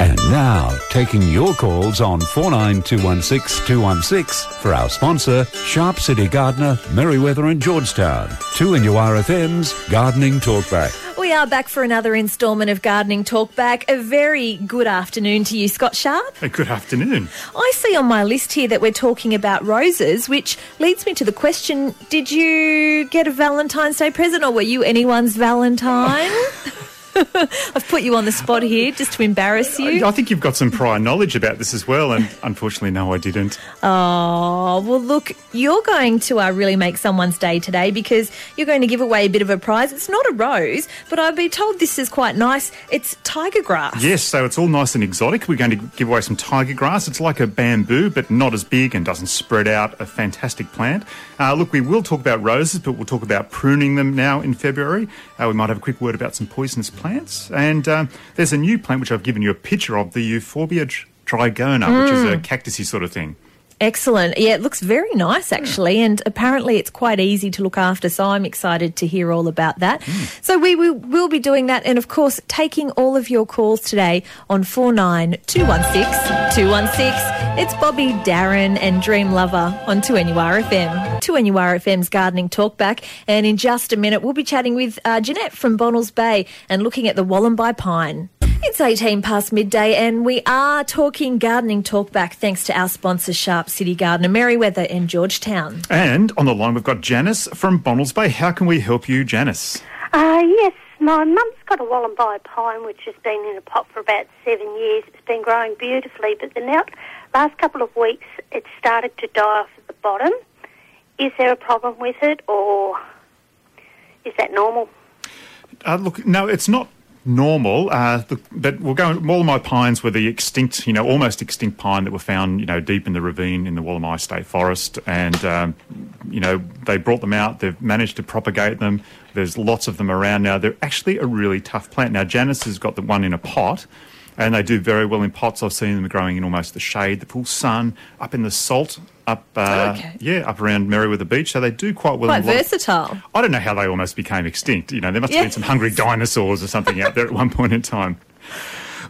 And now, taking your calls on 49216 216 for our sponsor, Sharp City Gardener, Merewether and Georgetown. Two in your RFM's Gardening Talkback. We are back for another instalment of Gardening Talkback. A very good afternoon to you, Scott Sharp. Hey, good afternoon. I see on my list here that we're talking about roses, which leads me to the question Did you get a Valentine's Day present or were you anyone's Valentine? I've put you on the spot here just to embarrass you. I think you've got some prior knowledge about this as well, and unfortunately, no, I didn't. Oh, well, look, you're going to uh, really make someone's day today because you're going to give away a bit of a prize. It's not a rose, but I've been told this is quite nice. It's tiger grass. Yes, so it's all nice and exotic. We're going to give away some tiger grass. It's like a bamboo, but not as big and doesn't spread out. A fantastic plant. Uh, look, we will talk about roses, but we'll talk about pruning them now in February. Uh, we might have a quick word about some poisonous plants plants. And um, there's a new plant which I've given you a picture of, the Euphorbia trigona, mm. which is a mm. cactusy sort of thing. Excellent. Yeah, it looks very nice actually, yeah. and apparently it's quite easy to look after. So I'm excited to hear all about that. Mm. So we will we'll be doing that, and of course, taking all of your calls today on 49216 216. It's Bobby, Darin, and Dream Lover on 2NURFM. 2NURFM's Gardening Talkback, and in just a minute, we'll be chatting with uh, Jeanette from Bonnells Bay and looking at the Wollemi pine. It's 18 past midday, and we are talking gardening talkback thanks to our sponsor, Sharp City Gardener, Merewether in Georgetown. And on the line, we've got Janice from Bonnells Bay. How can we help you, Janice? Uh, yes, my mum's got a Wollemi pine which has been in a pot for about seven years. It's been growing beautifully, but the now, last couple of weeks it started to die off at the bottom. Is there a problem with it, or is that normal? Uh, look, no, it's not normal. Uh, but we'll go. Wollemi pines were the extinct, you know, almost extinct pine that were found, you know, deep in the ravine in the Wollemi State Forest, and um, you know they brought them out. They've managed to propagate them. There's lots of them around now. They're actually a really tough plant. Now Janice has got the one in a pot and they do very well in pots. I've seen them growing in almost the shade, the full sun, up in the salt, up uh, okay. yeah, up around Merewether Beach. So they do quite well. Quite versatile. Of, I don't know how they almost became extinct. You know, there must have been some hungry dinosaurs or something out there at one point in time.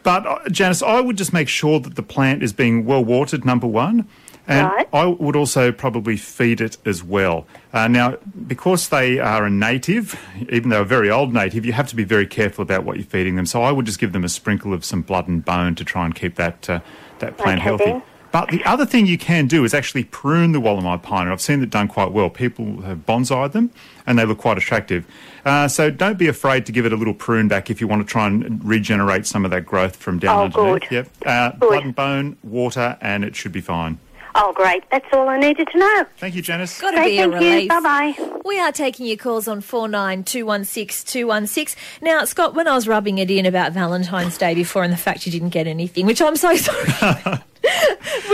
But uh, Janice, I would just make sure that the plant is being well watered. Number one. And right. I would also probably feed it as well. Uh, now, because they are a native, even though a very old native, you have to be very careful about what you're feeding them. So I would just give them a sprinkle of some blood and bone to try and keep that uh, that plant okay, healthy. Then. But the other thing you can do is actually prune the Wollemi pine, and I've seen it done quite well. People have bonsaied them, and they look quite attractive. Uh, so don't be afraid to give it a little prune back if you want to try and regenerate some of that growth from down oh, underneath. Good. Yep. Uh, good. Blood and bone, water, and it should be fine. Oh, great. That's all I needed to know. Thank you, Janice. Got to be a relief. Bye bye. We are taking your calls on 49216216. Now, Scott, when I was rubbing it in about Valentine's Day before and the fact you didn't get anything, which I'm so sorry.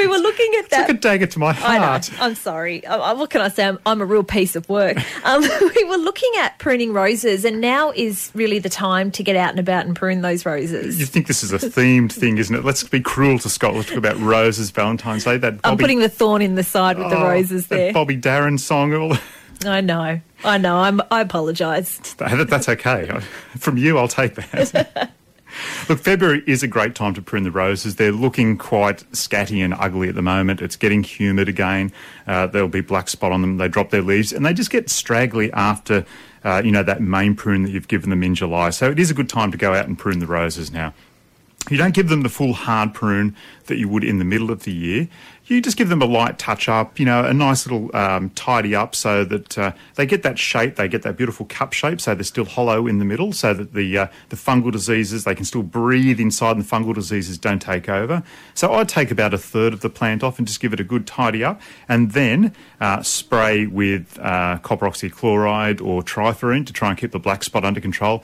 We were looking at that. Like a dagger to my heart. I am sorry. I, what can I say? I'm, I'm, a real piece of work. Um, we were looking at pruning roses, and now is really the time to get out and about and prune those roses. You think this is a themed thing, isn't it? Let's be cruel to Scott. Let's talk about roses, Valentine's Day. That Bobby, I'm putting the thorn in the side with oh, the roses there. Bobby Darin song. I know. I know. I'm, I apologise. That, that's okay. From you, I'll take that. Look, February is a great time to prune the roses. They're looking quite scatty and ugly at the moment. It's getting humid again. Uh, there'll be black spot on them. They drop their leaves and they just get straggly after, uh, you know, that main prune that you've given them in July. So it is a good time to go out and prune the roses now. You don't give them the full hard prune that you would in the middle of the year you just give them a light touch up, you know, a nice little um, tidy up so that uh, they get that shape, they get that beautiful cup shape, so they're still hollow in the middle, so that the uh, the fungal diseases they can still breathe inside, and the fungal diseases don't take over. So I'd take about a third of the plant off and just give it a good tidy up, and then uh, spray with uh, copper oxychloride or triforine to try and keep the black spot under control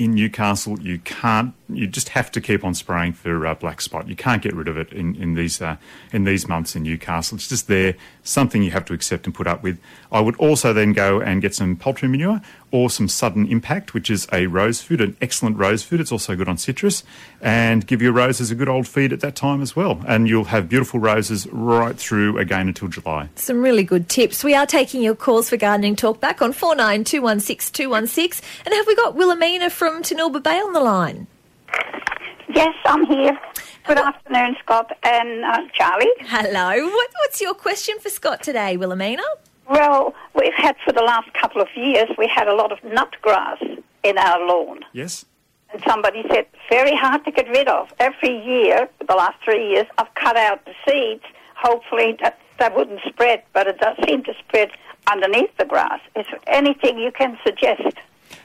in Newcastle, you can't. You just have to keep on spraying for uh, black spot. You can't get rid of it in in these uh, in these months in Newcastle. It's just there, something you have to accept and put up with. I would also then go and get some poultry manure or some sudden impact, which is a rose food, an excellent rose food. It's also good on citrus, and give your roses a good old feed at that time as well. And you'll have beautiful roses right through again until July. Some really good tips. We are taking your calls for gardening talk back on four nine two one six two one six. And have we got Wilhelmina from Tanilba Bay on the line? Yes, I'm here. Good afternoon, Scott and uh, Charlie. Hello. What, what's your question for Scott today, Wilhelmina? Well, we've had for the last couple of years, we had a lot of nut grass in our lawn. Yes? And somebody said, very hard to get rid of. Every year, for the last three years, I've cut out the seeds. Hopefully that, that wouldn't spread, but it does seem to spread underneath the grass. Is there anything you can suggest?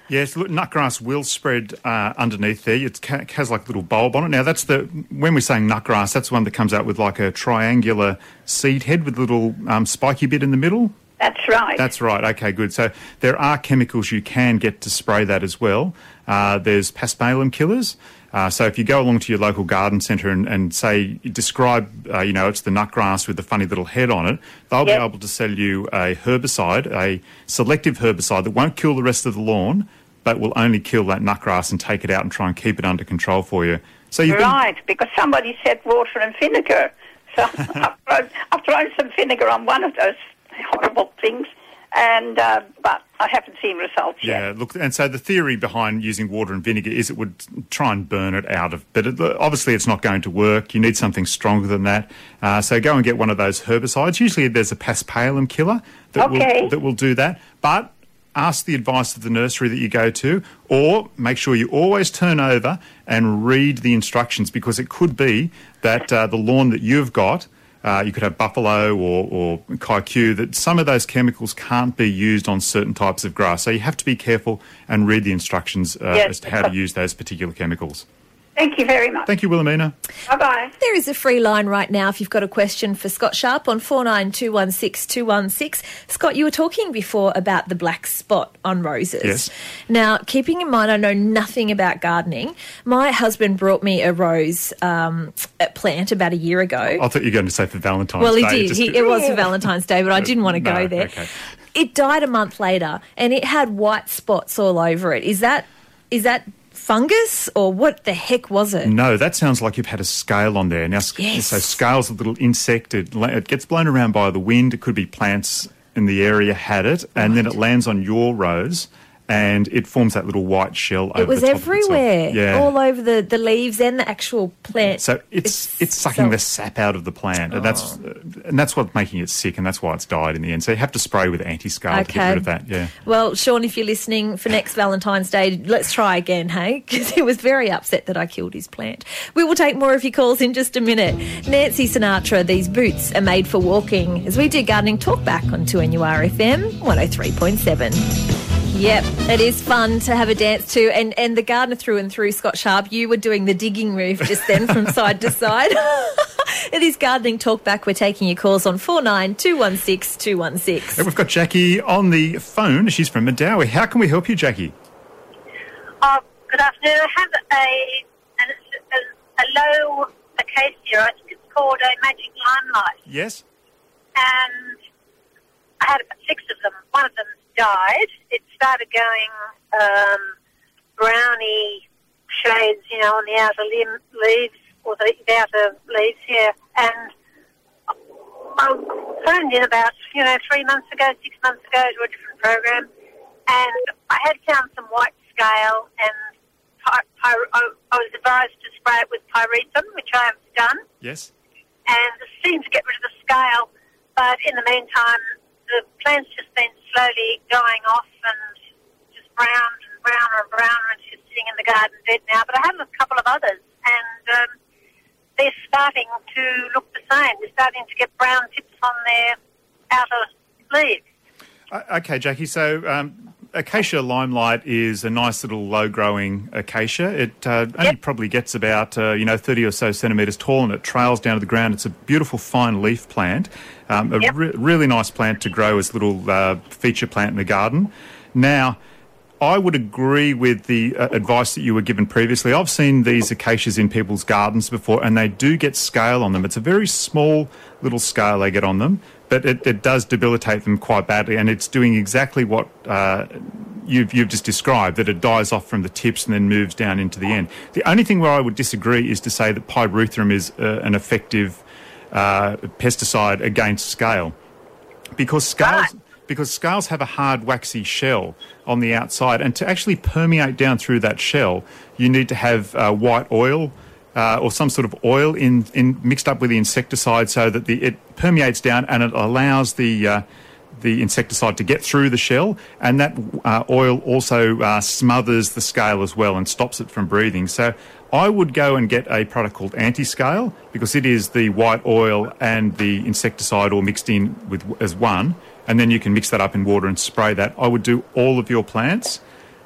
Yes, look, nutgrass will spread uh, underneath there. It has like a little bulb on it. Now, that's the when we're saying nutgrass, that's the one that comes out with like a triangular seed head with a little um, spiky bit in the middle. That's right. That's right. Okay, good. So there are chemicals you can get to spray that as well. Uh, there's paspalum killers. Uh, so if you go along to your local garden centre and, and say, describe, uh, you know, it's the nutgrass with the funny little head on it, they'll Yep. be able to sell you a herbicide, a selective herbicide that won't kill the rest of the lawn, but will only kill that nutgrass and take it out and try and keep it under control for you. So you've been- Right, because somebody said water and vinegar. So I've, thrown, I've thrown some vinegar on one of those horrible things, and uh, but I haven't seen results yet. Yeah, look, and so the theory behind using water and vinegar is it would try and burn it out of, but it, obviously it's not going to work. You need something stronger than that. Uh, so go and get one of those herbicides. Usually there's a paspalum killer that Okay. will that will do that, but. Ask the advice of the nursery that you go to, or make sure you always turn over and read the instructions because it could be that uh, the lawn that you've got uh, you could have buffalo or, or kikuyu, that some of those chemicals can't be used on certain types of grass. So you have to be careful and read the instructions uh, Yes. as to how to use those particular chemicals. Thank you very much. Thank you, Wilhelmina. Bye bye. There is a free line right now if you've got a question for Scott Sharp on 49216216. Scott, you were talking before about the black spot on roses. Yes. Now, keeping in mind I know nothing about gardening, my husband brought me a rose um, a plant about a year ago. I thought you were going to say for Valentine's Well, he Day. did. just- He, it was for Valentine's Day, but I didn't want to go there. okay. It died a month later, and it had white spots all over it. Is that is that fungus or what the heck was it? No, that sounds like you've had a scale on there. Now, Yes. so scale's a little insect. It, it gets blown around by the wind. It could be plants in the area had it, and then it lands on your rose, and it forms that little white shell over It was the top of everywhere, Yeah. all over the, the leaves and the actual plant. So it's it's, sucking so- the sap out of the plant, and that's uh, and that's what's making it sick, and that's why it's died in the end. So you have to spray with anti-scale to get rid of that. Yeah. Well, Sean, if you're listening for next Valentine's Day, let's try again, hey? Because he was very upset that I killed his plant. We will take more of your calls in just a minute. Nancy Sinatra, these boots are made for walking as we do gardening talk back on 2NURFM 103.7. Yep, it is fun to have a dance to. And, and the gardener through and through, Scott Sharp, you were doing the digging move just then from side to side. it is gardening talk back. We're taking your calls on 49216216. 216. We've got Jackie on the phone. She's from Medowie. How can we help you, Jackie? Oh, good afternoon. I have a, an, a, a low acacia. I think it's called a magic limelight. Yes. And I had about six of them. One of them died. It started going um, browny shades, you know, on the outer limb, leaves or the, the outer leaves here. And I phoned in about, you know, three months ago, six months ago to a different program, and I had found some white scale, and py- py- I I was advised to spray it with pyrethrum, which I have done, Yes. and it seemed to get rid of the scale. But in the meantime, the plant's just been slowly dying off and just brown and browner and browner, and just sitting in the garden dead now. But I have a couple of others, and um, they're starting to look the same. They're starting to get brown tips on their outer leaves. Uh, okay, Jackie. So um, acacia limelight is a nice little low-growing acacia. It uh, only Yep. probably gets about uh, you know thirty or so centimetres tall, and it trails down to the ground. It's a beautiful fine leaf plant, um, a Yep. re- really nice plant to grow as a little uh, feature plant in the garden. Now. I would agree with the uh, advice that you were given previously. I've seen these acacias in people's gardens before, and they do get scale on them. It's a very small little scale they get on them, but it, it does debilitate them quite badly, and it's doing exactly what uh, you've, you've just described that it dies off from the tips and then moves down into the end. The only thing where I would disagree is to say that pyrethrum is uh, an effective uh, pesticide against scale. Because scales because scales have a hard waxy shell on the outside and to actually permeate down through that shell you need to have uh, white oil uh, or some sort of oil in, in mixed up with the insecticide so that the, it permeates down and it allows the uh, the insecticide to get through the shell, and that uh, oil also uh, smothers the scale as well and stops it from breathing. So I would go and get a product called Anti-Scale because it is the white oil and the insecticide all mixed in with as one, and then you can mix that up in water and spray that. I would do all of your plants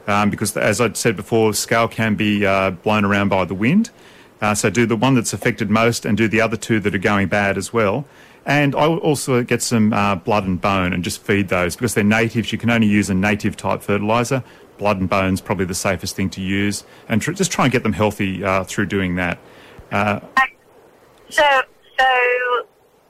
um, because, as I said before, scale can be uh, blown around by the wind. Uh, so do the one that's affected most and do the other two that are going bad as well. And I will also get some uh, blood and bone and just feed those because they're natives. You can only use a native type fertiliser. Blood and bone's probably the safest thing to use, and tr- just try and get them healthy uh, through doing that. Uh, So, so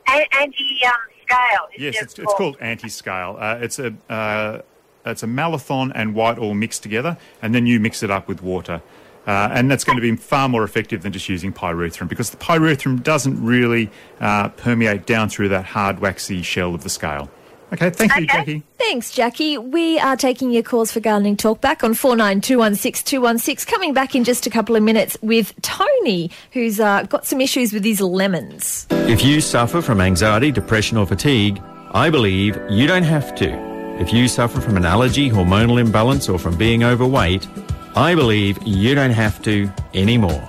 anti um, scale. yes, it's, it's called anti-scale. Uh, it's a uh, it's a malathion and white all mixed together, and then you mix it up with water. Uh, and that's going to be far more effective than just using pyrethrum because the pyrethrum doesn't really uh, permeate down through that hard, waxy shell of the scale. Okay, thank you, Okay. Jackie. Thanks, Jackie. We are taking your calls for Gardening Talk back on 49216216. Coming back in just a couple of minutes with Tony, who's uh, got some issues with his lemons. If you suffer from anxiety, depression, or fatigue, I believe you don't have to. If you suffer from an allergy, hormonal imbalance, or from being overweight, I believe you don't have to anymore.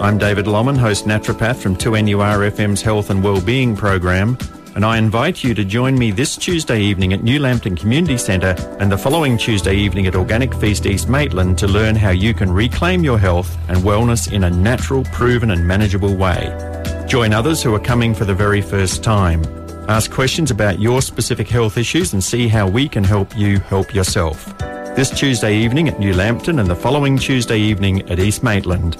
I'm David Lomman, host naturopath from 2NUR FM's Health and Wellbeing program, and I invite you to join me this Tuesday evening at New Lambton Community Centre and the following Tuesday evening at Organic Feast East Maitland to learn how you can reclaim your health and wellness in a natural, proven, and manageable way. Join others who are coming for the very first time. Ask questions about your specific health issues and see how we can help you help yourself. This Tuesday evening at New Lambton and the following Tuesday evening at East Maitland.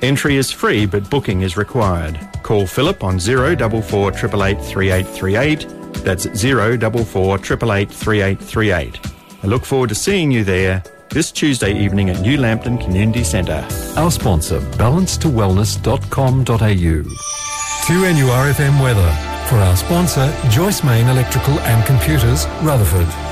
Entry is free, but booking is required. Call Philip on 044 888 3838. That's 044 888 I look forward to seeing you there this Tuesday evening at New Lambton Community Centre. Our sponsor, balancetowellness.com.au. 2NURFM weather. For our sponsor, Joyce Main Electrical and Computers, Rutherford.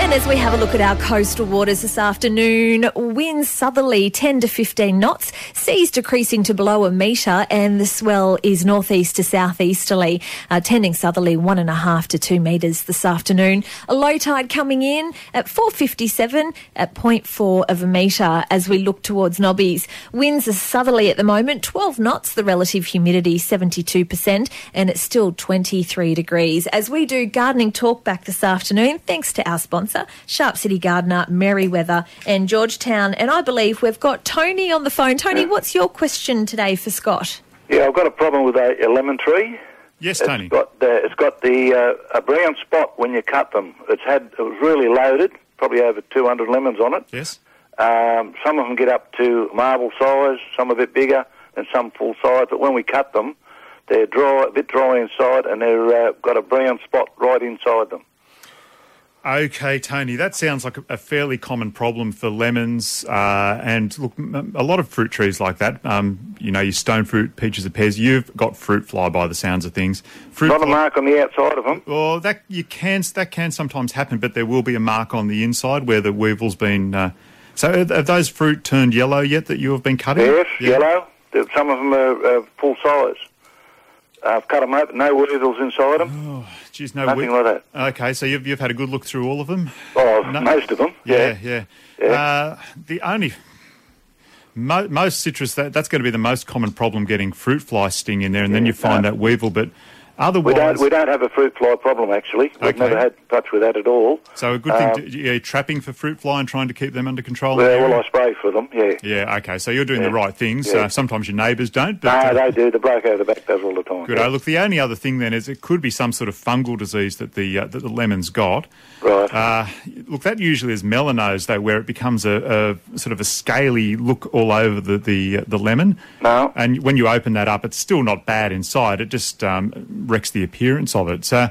And as we have a look at our coastal waters this afternoon, winds southerly 10 to 15 knots, seas decreasing to below a metre, and the swell is northeast to southeasterly, uh, tending southerly one and a half to two metres this afternoon. A low tide coming in at 4.57 at 0.4 of a metre as we look towards Nobbys. Winds are southerly at the moment, 12 knots, the relative humidity 72%, and it's still 23 degrees. As we do gardening talk back this afternoon, thanks to our sponsor, Sharp City Gardener, Merewether, and Georgetown. And I believe we've got Tony on the phone. Tony, what's your question today for Scott? Yeah, I've got a problem with a, a lemon tree. Yes, It's Tony. got the, it's got the uh, a brown spot when you cut them. It's had it was really loaded, probably over 200 lemons on it. Yes. Um, some of them get up to marble size, some a bit bigger, and some full size. But when we cut them, they're dry, a bit dry inside, and they've uh, got a brown spot right inside them. Okay, Tony, that sounds like a, fairly common problem for lemons uh, and look, a lot of fruit trees like that. Um, you know, your stone fruit, peaches and pears. You've got fruit fly by the sounds of things. Fruit Not a fly- mark on the outside of them. Well, that you can that can sometimes happen, but there will be a mark on the inside where the weevil's been. Uh, so, have- have those fruit turned yellow yet that you have been cutting? Yes, Yeah. yellow. Some of them are uh, full size. I've cut them open, no weevils inside them. Geez, no Nothing we- like that. Okay, so you've you've had a good look through all of them. Oh, No. most of them. Yeah, Yeah. yeah. Uh, the only mo- most citrus that that's going to be the most common problem getting fruit fly sting in there, and then you find that weevil. But otherwise, We don't, we don't have a fruit fly problem, actually. We've Okay. never had touch with that at all. so a good thing. um, to, yeah, trapping for fruit fly and trying to keep them under control. Well, well. I spray for them, yeah. yeah, okay. So you're doing the right things. Yeah. Uh, sometimes your neighbours don't. But, No, uh, they do. The bloke over the back does all the time. Good. yeah. Oh, look, the only other thing then is it could be some sort of fungal disease that the uh, that the lemon's got. Right. Uh, look, that usually is melanose, though, where it becomes a, a sort of a scaly look all over the the, uh, the lemon. No. And when you open that up, it's still not bad inside. It just um, wrecks the appearance of it. So,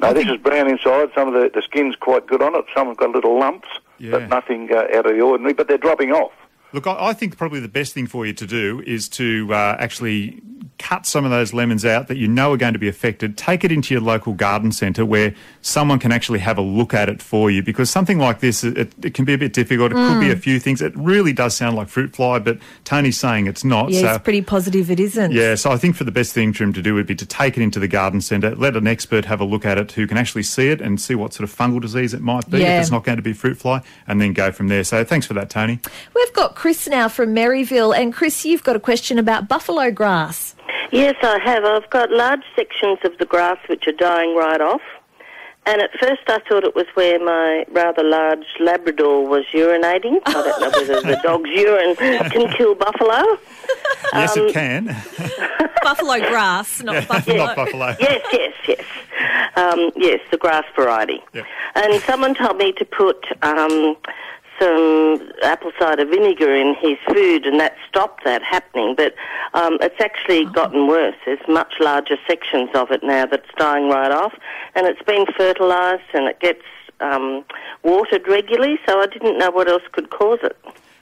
no, this is brown inside. Some of the, the skin's quite good on it. Some have got little lumps, Yeah. but nothing uh, out of the ordinary. But they're dropping off. look, I, I think probably the best thing for you to do is to uh, actually cut some of those lemons out that you know are going to be affected, take it into your local garden centre where someone can actually have a look at it for you. Because something like this, it, it can be a bit difficult. It could be Mm. a few things. It really does sound like fruit fly, but Tony's saying it's not. Yeah, so it's pretty positive it isn't. yeah, so I think for the best thing for him to do would be to take it into the garden centre, let an expert have a look at it who can actually see it and see what sort of fungal disease it might be Yeah. if it's not going to be fruit fly, and then go from there. So thanks for that, Tony. We've got Chris now from Maryville. And Chris, you've got a question about buffalo grass. Yes, I have. I've got large sections of the grass which are dying right off. And at first I thought it was where my rather large Labrador was urinating. I don't know whether the dog's urine can kill buffalo. Yes, Um, it can. buffalo grass, not Yeah, buffalo. not buffalo. Yes, yes, yes. Um, yes, the grass variety. Yep. And someone told me to put um, some apple cider vinegar in his food, and that stopped that happening. But um, it's actually gotten worse. There's much larger sections of it now that's dying right off, and it's been fertilised and it gets um, watered regularly. So I didn't know what else could cause it.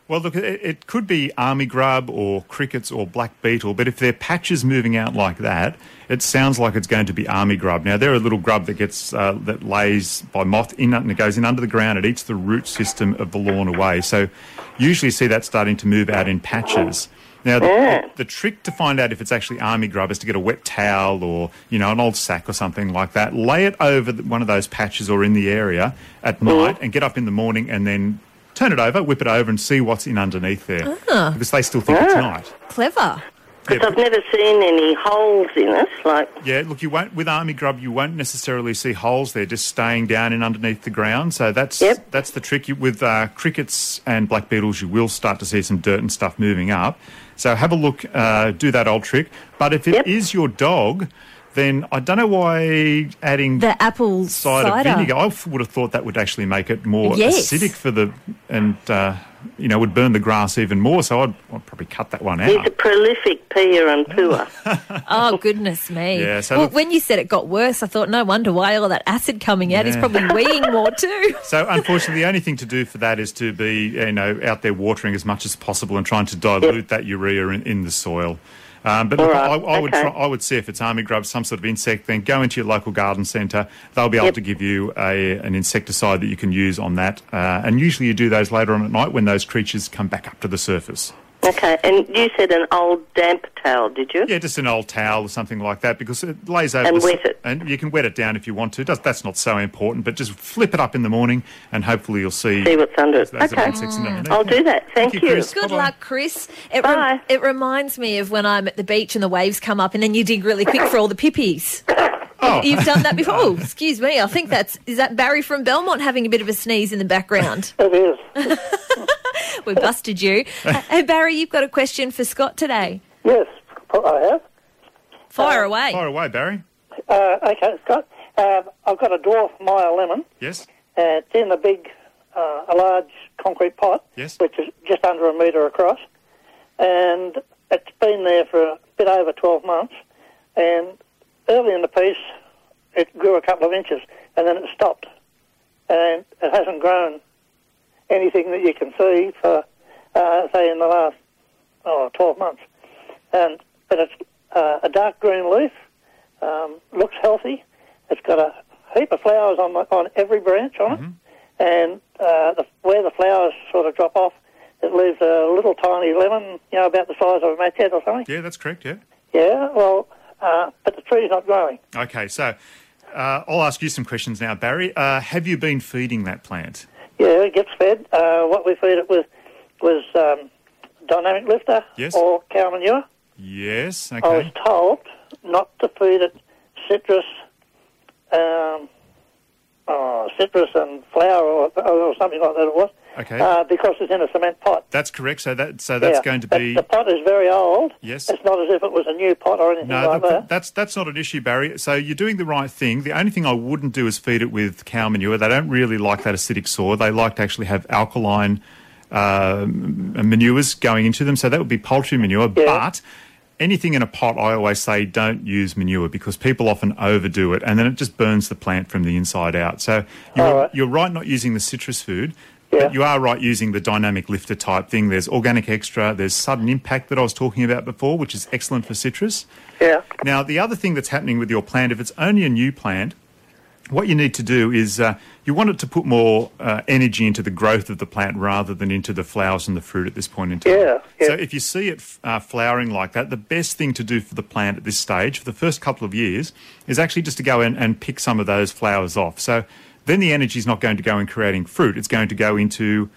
Well, look, it, could be army grub or crickets or black beetle, but if there are patches moving out like that, it sounds like it's going to be army grub. Now, they're a little grub that gets uh, that lays by moth in and it goes in under the ground. It eats the root system of the lawn away. So, usually see that starting to move out in patches. Now, the, the, the trick to find out if it's actually army grub is to get a wet towel or, you know, an old sack or something like that, lay it over one of those patches or in the area at night and get up in the morning and then turn it over, whip it over and see what's in underneath there. Ah. Because they still think it's night. Clever. Because I've never seen any holes in it. Like, Yeah, look, you won't with army grub. You won't necessarily see holes there, just staying down in underneath the ground. So that's Yep. that's the trick. You, with uh, crickets and black beetles, you will start to see some dirt and stuff moving up. So have a look, uh, do that old trick. But if it is Yep. your dog, then I don't know why adding The apple cider, cider. vinegar. I f- would have thought that would actually make it more Yes. acidic for the and uh, you know would burn the grass even more. So I'd, I'd probably cut that one out. he's a prolific peer and pooer. Oh, goodness me. Yeah, so well, look- when you said it got worse, I thought, no wonder why all that acid coming out. He's probably weeing more too. So unfortunately, the only thing to do for that is to be, you know, out there watering as much as possible and trying to dilute that urea in, in the soil. Um, but look, right, I, I would okay. try, I would see if it's army grub, some sort of insect. Then go into your local garden centre. They'll be able Yep. to give you a, an insecticide that you can use on that. Uh, and usually you do those later on at night when those creatures come back up to the surface. Okay, and you said an old damp towel, did you? Yeah, just an old towel or something like that because it lays over. And the, wet it. And you can wet it down if you want to. That's not so important, but just flip it up in the morning and hopefully you'll see. See what's under it. those Okay. insects in. I'll do that. Thank, you, you. Chris. Good Bye-bye. luck, Chris. It, rem- Bye. it reminds me of when I'm at the beach and the waves come up and then you dig really quick for all the pippies. Oh. You've done that before. Oh, excuse me. I think that's is that Barry from Belmont having a bit of a sneeze in the background. It is. we busted you. Uh, hey Barry, you've got a question for Scott today. Yes, I have. Fire away. Fire away, Barry. Uh, okay, Scott. Uh, I've got a dwarf Meyer lemon. Yes. Uh, it's in a big, uh, a large concrete pot, Yes. which is just under a metre across, and it's been there for a bit over 12 months. And early in the piece, it grew a couple of inches, and then it stopped, and it hasn't grown anything that you can see for, uh, say, in the last oh, 12 months. And but it's uh, a dark green leaf, um, looks healthy. It's got a heap of flowers on the, on every branch on it, and uh, the, where the flowers sort of drop off, it leaves a little tiny lemon, you know, about the size of a match head or something. Yeah, that's correct. Yeah. Yeah, well, uh, but the tree's not growing. Okay, so uh, I'll ask you some questions now, Barry. Uh, have you been feeding that plant? Yeah, it gets fed. Uh, what we feed it with was um, dynamic lifter Yes. or cow manure. Yes. I was told not to feed it citrus, um, oh, citrus and flour or, or something like that. It was Okay. uh, because it's in a cement pot. That's correct. So that so that's Yeah, going to be the pot is very old. Yes. it's not as if it was a new pot or anything No, like look, that. that's that's not an issue, Barry. So you're doing the right thing. The only thing I wouldn't do is feed it with cow manure. They don't really like that acidic soil. They like to actually have alkaline uh, manures going into them. So that would be poultry manure. But anything in a pot, I always say don't use manure because people often overdo it and then it just burns the plant from the inside out. So you're, right. you're right not using the citrus food. Yeah. But you are right using the dynamic lifter type thing. There's organic extra, there's sudden impact that I was talking about before, which is excellent for citrus. Yeah. Now, the other thing that's happening with your plant, if it's only a new plant, what you need to do is uh, you want it to put more uh, energy into the growth of the plant rather than into the flowers and the fruit at this point in time. Yeah, yeah. So if you see it f- uh, flowering like that, the best thing to do for the plant at this stage, for the first couple of years, is actually just to go in and pick some of those flowers off. So then the energy is not going to go in creating fruit; it's going to go into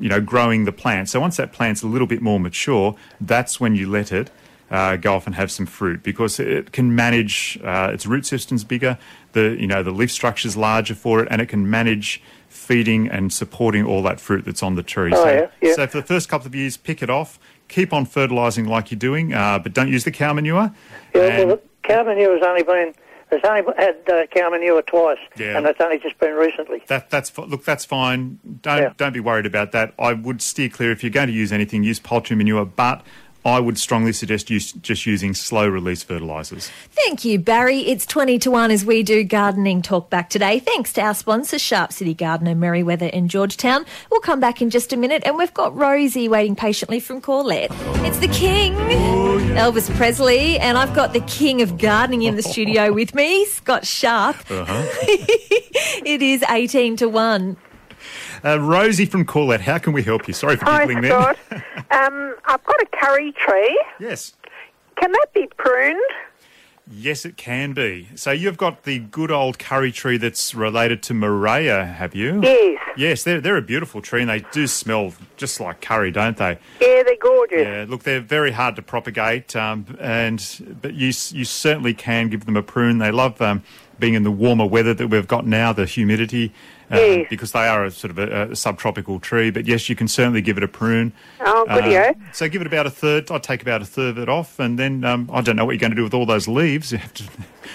you know, growing the plant. So once that plant's a little bit more mature, that's when you let it uh, go off and have some fruit because it can manage uh, its root system's bigger, the you know the leaf structure's larger for it, and it can manage feeding and supporting all that fruit that's on the tree. Oh, so, yeah, yeah. so for the first couple of years, pick it off. Keep on fertilising like you're doing, uh, but don't use the cow manure. Yeah, And- well, the cow has only been, it's only had uh, cow manure twice, Yeah. and it's only just been recently. That that's look, that's fine. Don't Yeah. don't be worried about that. I would steer clear if you're going to use anything. Use poultry manure, but I would strongly suggest use, just using slow release fertilisers. Thank you, Barry. It's 20 to 1 as we do gardening talk back today. Thanks to our sponsor, Sharp City Gardener, Merewether in Georgetown. We'll come back in just a minute and we've got Rosie waiting patiently from Corlette. It's the King, Elvis Presley, and I've got the King of Gardening in the studio with me, Scott Sharp. Uh-huh. it is 18 to 1. Uh, Rosie from Corlette, how can we help you? Sorry for giggling there. Scott. um, I've got a curry tree. Yes. Can that be pruned? Yes, it can be. So you've got the good old curry tree that's related to Murraya, have you? Yes. Yes, they're, they're a beautiful tree and they do smell just like curry, don't they? Yeah, they're gorgeous. Yeah, look, they're very hard to propagate, um, and but you you certainly can give them a prune. They love um, being in the warmer weather that we've got now, the humidity, um, Yes. because they are a sort of a, a subtropical tree. But yes, you can certainly give it a prune. Oh, Um, goodyo. so give it about a third. I'd take about a third of it off, and then um, I don't know what you're going to do with all those leaves. You have to.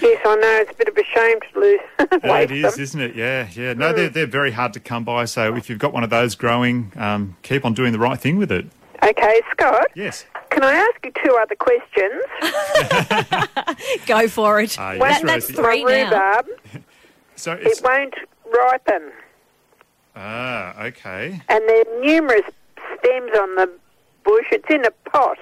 Yes, I know. It's a bit of a shame to lose Yeah, it is, them. isn't it? Yeah, yeah. No, they're they're very hard to come by. So if you've got one of those growing, um, keep on doing the right thing with it. Okay, Scott, Yes. can I ask you two other questions? Go for it. Uh, One, yes, that's Rosie. three my now. rhubarb, So it won't ripen. ah okay. And there are numerous stems on the bush. It's in a pot.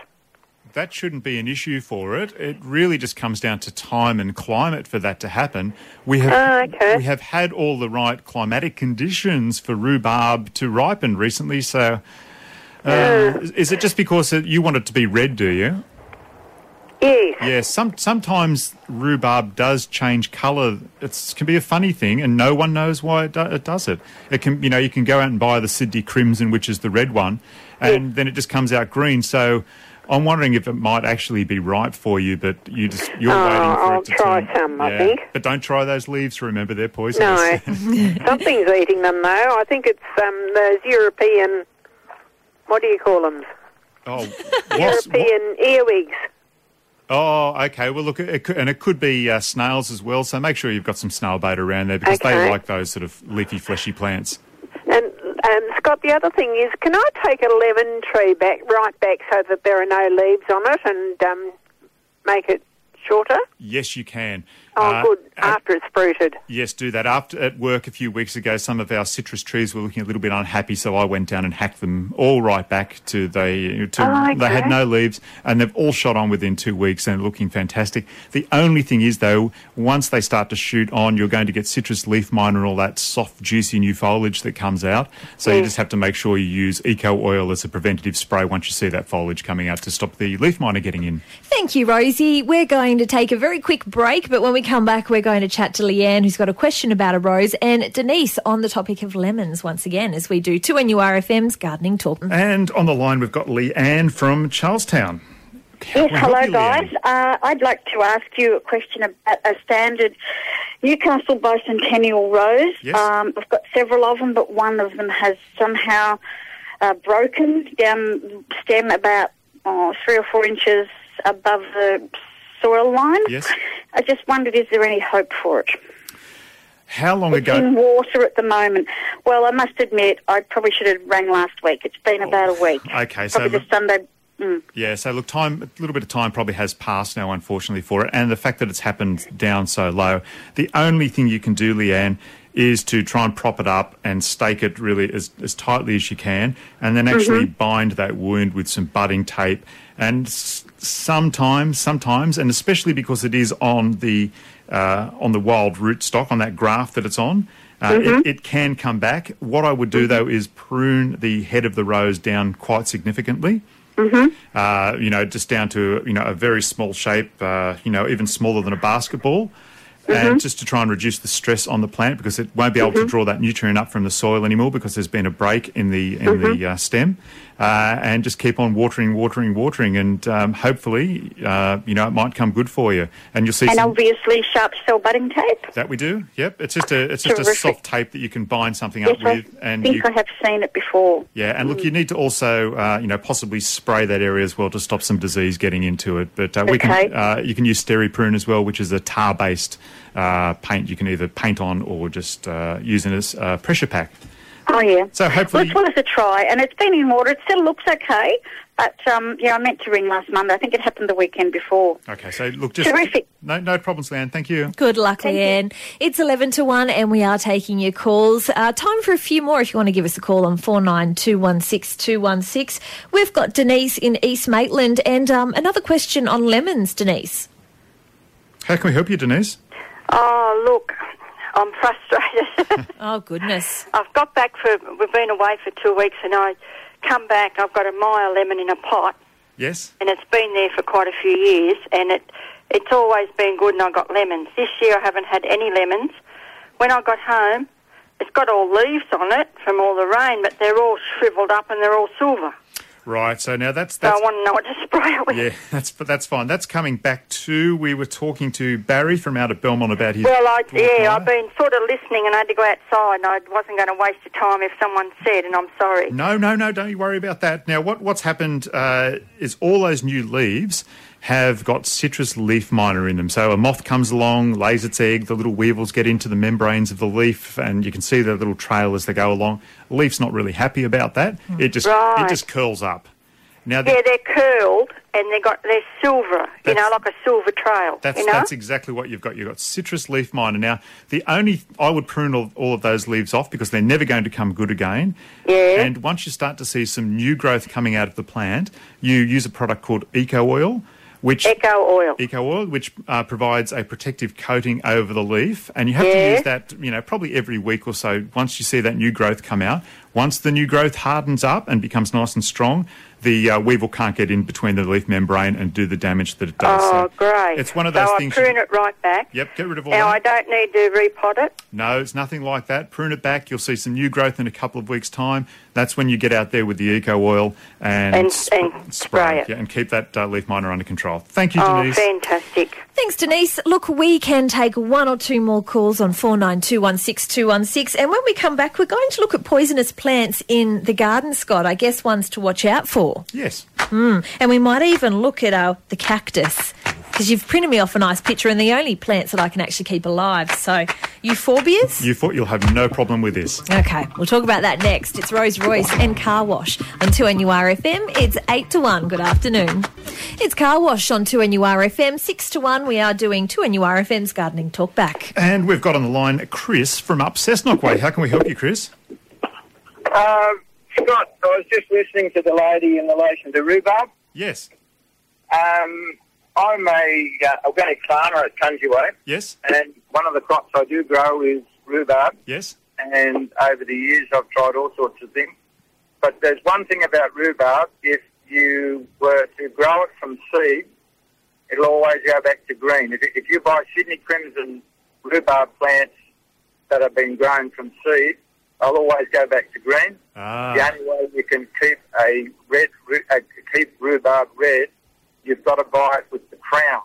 that shouldn't be an issue for it. It really just comes down to time and climate for that to happen. We have Ah, okay. we have had all the right climatic conditions for rhubarb to ripen recently. So, uh, is- is it just because you want it to be red? Do you? Yes. Yes. Some sometimes rhubarb does change colour. It can be a funny thing, and no one knows why it, do, it does it. It can, you know, you can go out and buy the Sydney Crimson, which is the red one, and then it just comes out green. So. I'm wondering if it might actually be ripe for you, but you just you're Oh, waiting for it. I'll it to try turn. some, I think. But don't try those leaves. Remember, they're poisonous. No. Something's eating them, though. I think it's um, those European, what do you call them? oh, what's, what, European earwigs. Oh, okay. Well, look, it could, and it could be uh, snails as well. So make sure you've got some snail bait around there because they like those sort of leafy, fleshy plants. And um, Scott, the other thing is, can I take a lemon tree back, right back, so that there are no leaves on it, and um, make it shorter? Yes, you can. Oh, Uh, good. at- After it's fruited. Yes, do that. After at work a few weeks ago, some of our citrus trees were looking a little bit unhappy, so I went down and hacked them all right back to they to Oh, they had no leaves, and they've all shot on within two weeks and looking fantastic. The only thing is though, once they start to shoot on, you're going to get citrus leaf miner and all that soft, juicy new foliage that comes out. So you just have to make sure you use eco oil as a preventative spray once you see that foliage coming out to stop the leaf miner getting in. Thank you, Rosie. We're going to take a very quick break, but when we come back, we're going to chat to Leanne, who's got a question about a rose, and Denise on the topic of lemons once again, as we do 2NURFM's Gardening Talk. And on the line, we've got Leanne from Charlestown. Yes, can we help hello you, guys. Uh, I'd like to ask you a question about a standard Newcastle bicentennial rose. Yes. Um, I've got several of them, but one of them has somehow uh, broken down stem about oh, three or four inches above the soil line. Yes. I just wondered, is there any hope for it? How long It's ago? in water at the moment. Well, I must admit, I probably should have rang last week. It's been about a week. Oh, Okay, so Probably look- the Sunday. Mm. Yeah, so look, time a little bit of time probably has passed now, unfortunately for it, and the fact that it's happened down so low. The only thing you can do, Leanne, is to try and prop it up and stake it really as, as tightly as you can, and then actually bind that wound with some budding tape. And sometimes, sometimes, and especially because it is on the uh, on the wild rootstock on that graft that it's on. Uh, it, it can come back. What I would do though is prune the head of the rose down quite significantly. Uh, you know, just down to you know a very small shape. Uh, you know, even smaller than a basketball. And just to try and reduce the stress on the plant because it won't be able to draw that nutrient up from the soil anymore because there's been a break in the in the uh, stem, uh, and just keep on watering, watering, watering, and um, hopefully, uh, you know, it might come good for you. And you'll see And some, obviously sharp cell budding tape. that we do. Yep, it's just a it's just a soft tape that you can bind something Yes, up I with, and think you I have seen it before. yeah, and look, you need to also, uh, you know, possibly spray that area as well to stop some disease getting into it. But uh, we can, uh, you can use Steri-Prune as well, which is a tar-based uh, paint. You can either paint on or just uh, use in a pressure pack. Oh yeah. So hopefully, Well, hopefully, it's worth a try, and it's been in water. It still looks okay, but um, yeah, I meant to ring last Monday. I think it happened the weekend before. okay. So look, just Terrific. No, no problems, Leanne. Thank you. Good luck, Leanne. It's 11 to 1 and we are taking your calls. Uh, time for a few more if you want to give us a call on 49216216. We've got Denise in East Maitland and um, another question on lemons, Denise. How can we help you, Denise? Oh, look, I'm frustrated. Oh, goodness. I've got back for, we've been away for two weeks and I come back, I've got a Meyer lemon in a pot Yes. and it's been there for quite a few years and it it's always been good and I got lemons. This year I haven't had any lemons. When I got home, it's got all leaves on it from all the rain, but they're all shriveled up and they're all silver. Right. So now that's So I want to know what to spray it with. yeah, that's but that's fine. That's coming back to. We were talking to Barry from out of Belmont about his. Well, I, yeah. I've been sort of listening and I had to go outside and I wasn't going to waste your time if someone said, and I'm sorry. No, no, no, don't you worry about that. Now, what, what's happened uh, is all those new leaves have got citrus leaf miner in them. So a moth comes along, lays its egg, the little weevils get into the membranes of the leaf, and you can see the little trail as they go along. The leaf's not really happy about that. It just Right. it just curls up. Now, the, Yeah, they're curled and they got they're silver, you know, like a silver trail. That's you know? that's exactly what you've got. You've got citrus leaf miner. Now, the only I would prune all, all of those leaves off because they're never going to come good again. Yeah. And once you start to see some new growth coming out of the plant, you use a product called Eco Oil, which Eco oil. Eco Oil, which uh, provides a protective coating over the leaf, and you have to use that, you know, probably every week or so. Once you see that new growth come out, once the new growth hardens up and becomes nice and strong, the uh, weevil can't get in between the leaf membrane and do the damage that it does. Oh, So great. It's one of those so things. I you- prune it right back. Yep, get rid of all Now, I don't need to repot it. No, it's nothing like that. Prune it back. You'll see some new growth in a couple of weeks' time. That's when you get out there with the eco oil and, And- sp- and spray it. yeah, and keep that uh, leaf miner under control. Thank you, Denise. Oh, Denise. fantastic. Thanks, Denise. Look, we can take one or two more calls on 49216216. And when we come back, we're going to look at poisonous plants in the garden, Scott. I guess ones to watch out for. yes. Mm. And we might even look at uh, the cactus. Because you've printed me off a nice picture, and the only plants that I can actually keep alive. So, euphorbias? You thought you'll have no problem with this. Okay, we'll talk about that next. It's Rose Royce and Car Wash on 2NURFM. It's 8 to 1. Good afternoon. It's Car Wash on 2NURFM. 6 to 1. We are doing 2NURFM's Gardening Talk Back. And we've got on the line Chris from up Cessnock Way. How can we help you, Chris? Um, Scott, I was just listening to the lady in relation to rhubarb. Yes. Um, I'm a uh, organic farmer at Kunji Yes. and one of the crops I do grow is rhubarb. Yes. And over the years, I've tried all sorts of things. But there's one thing about rhubarb: if you were to grow it from seed, it'll always go back to green. If, if you buy Sydney Crimson rhubarb plants that have been grown from seed, they'll always go back to green. Ah. The only way you can keep a red, ru- uh, keep rhubarb red, you've got to buy it with the crown.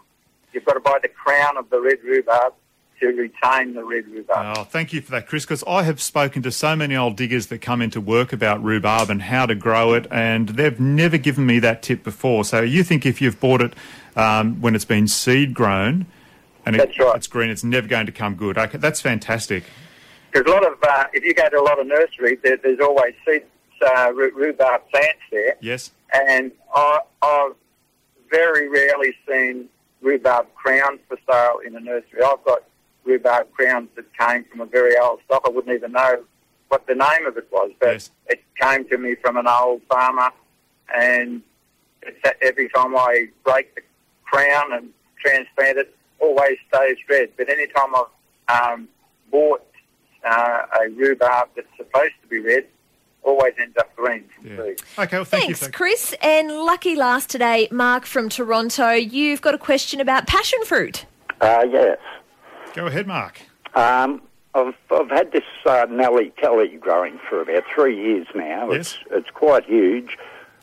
You've got to buy the crown of the red rhubarb to retain the red rhubarb. Oh, thank you for that, Chris, because I have spoken to so many old diggers that come into work about rhubarb and how to grow it, and they've never given me that tip before. So you think if you've bought it um, when it's been seed grown and it, it's green, it's never going to come good. Okay, that's fantastic. Because a lot of, uh, if you go to a lot of nurseries, there, there's always seed uh, rhu- rhubarb plants there, Yes. and I, I've very rarely seen rhubarb crowns for sale in a nursery. I've got rhubarb crowns that came from a very old stock. I wouldn't even know what the name of it was, but it came to me from an old farmer, and it's, every time I break the crown and transplant it, always stays red. But any time I've um, bought uh, a rhubarb that's supposed to be red, always ends up green from seed. Okay, well, Thanks, Chris. And lucky last today, Mark from Toronto. You've got a question about passion fruit. Uh, yes. Go ahead, Mark. Um, I've, I've had this uh, Nellie Kelly growing for about three years now. Yes. It's, it's quite huge,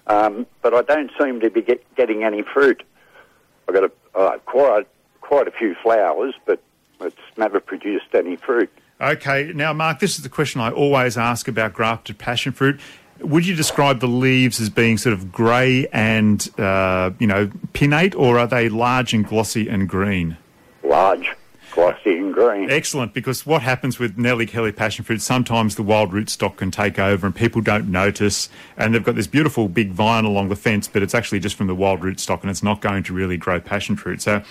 um, but I don't seem to be get, getting any fruit. I've got a, uh, quite, quite a few flowers, but it's never produced any fruit. Okay, now, Mark, this is the question I always ask about grafted passion fruit. Would you describe the leaves as being sort of grey and, uh, you know, pinnate, or are they large and glossy and green? Large, and green. Excellent, because what happens with Nellie Kelly passion fruit, sometimes the wild rootstock can take over and people don't notice, and they've got this beautiful big vine along the fence, but it's actually just from the wild rootstock and it's not going to really grow passion fruit. So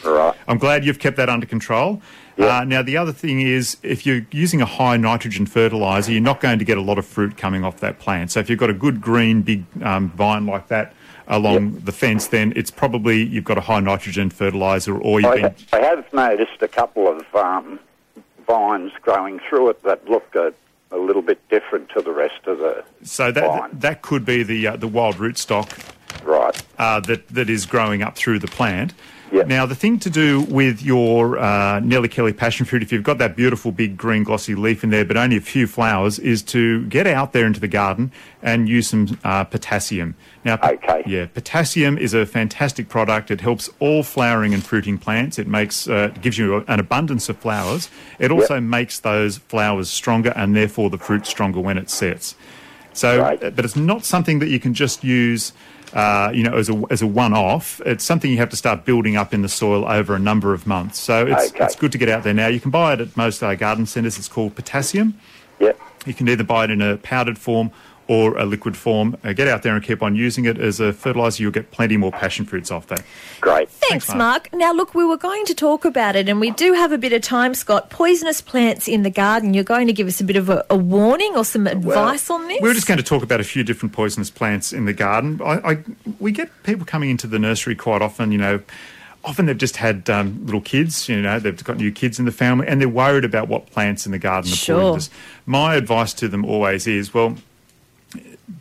I'm glad you've kept that under control. Uh, now, the other thing is, if you're using a high nitrogen fertiliser, you're not going to get a lot of fruit coming off that plant. So if you've got a good green big um, vine like that along the fence, then it's probably you've got a high nitrogen fertiliser or you've I, been I have noticed a couple of um, vines growing through it that look a, a little bit different to the rest of the So that vine. that could be the uh, the wild rootstock, right? Uh, that that is growing up through the plant. Now, the thing to do with your uh, Nellie Kelly passion fruit, if you've got that beautiful big green glossy leaf in there, but only a few flowers, is to get out there into the garden and use some uh, potassium. Now, yeah, potassium is a fantastic product. It helps all flowering and fruiting plants. It makes uh, gives you an abundance of flowers. It also makes those flowers stronger and therefore the fruit stronger when it sets. So, uh, but it's not something that you can just use, uh, you know, as a as a one-off. It's something you have to start building up in the soil over a number of months. So it's it's good to get out there now. You can buy it at most uh, garden centres. It's called potassium. Yep. You can either buy it in a powdered form or a liquid form. Uh, get out there and keep on using it as a fertiliser. You'll get plenty more passion fruits off that. Great. Thanks, Mark. Now, look, we were going to talk about it, and we do have a bit of time, Scott. Poisonous plants in the garden. You're going to give us a bit of a, a warning or some advice on this? We are just going to talk about a few different poisonous plants in the garden. I, I, we get people coming into the nursery quite often, you know. Often they've just had um, little kids, you know, they've got new kids in the family, and they're worried about what plants in the garden are Sure. poisonous. My advice to them always is, well,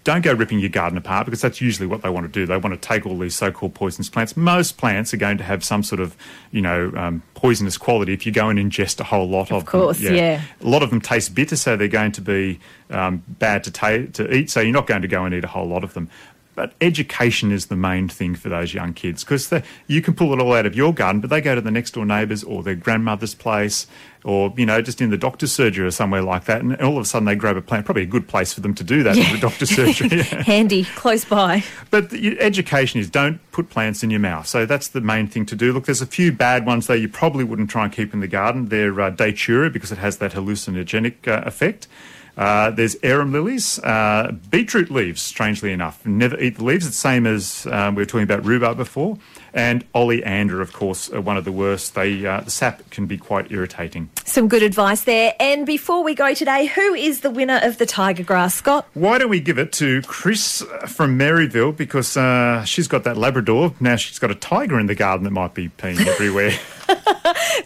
don't go ripping your garden apart because that's usually what they want to do. They want to take all these so-called poisonous plants. Most plants are going to have some sort of, you know, um, poisonous quality if you go and ingest a whole lot of, of course, them. yeah. A lot of them taste bitter, so they're going to be um, bad to, ta- to eat. So you're not going to go and eat a whole lot of them. But education is the main thing for those young kids because you can pull it all out of your garden, but they go to the next door neighbours or their grandmother's place or, you know, just in the doctor's surgery or somewhere like that. And all of a sudden they grab a plant, probably a good place for them to do that in the doctor's surgery. Yeah. Handy, close by. But education is don't put plants in your mouth. So that's the main thing to do. Look, there's a few bad ones though you probably wouldn't try and keep in the garden. They're uh, datura because it has that hallucinogenic uh, effect. Uh, there's arum lilies, uh, beetroot leaves, strangely enough. Never eat the leaves. It's the same as um, we were talking about rhubarb before. And oleander, of course, are one of the worst. They, uh, the sap can be quite irritating. Some good advice there. And before we go today, who is the winner of the Tiger Grass, Scott? Why don't we give it to Chris from Maryville because uh, she's got that Labrador. Now she's got a tiger in the garden that might be peeing everywhere.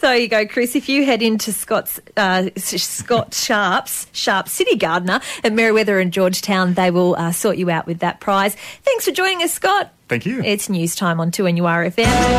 There you go, Chris. If you head into Scott's uh, Scott Sharp's Sharp City Gardener at Merewether and Georgetown, they will uh, sort you out with that prize. Thanks for joining us, Scott. Thank you. It's news time on 2NURFM.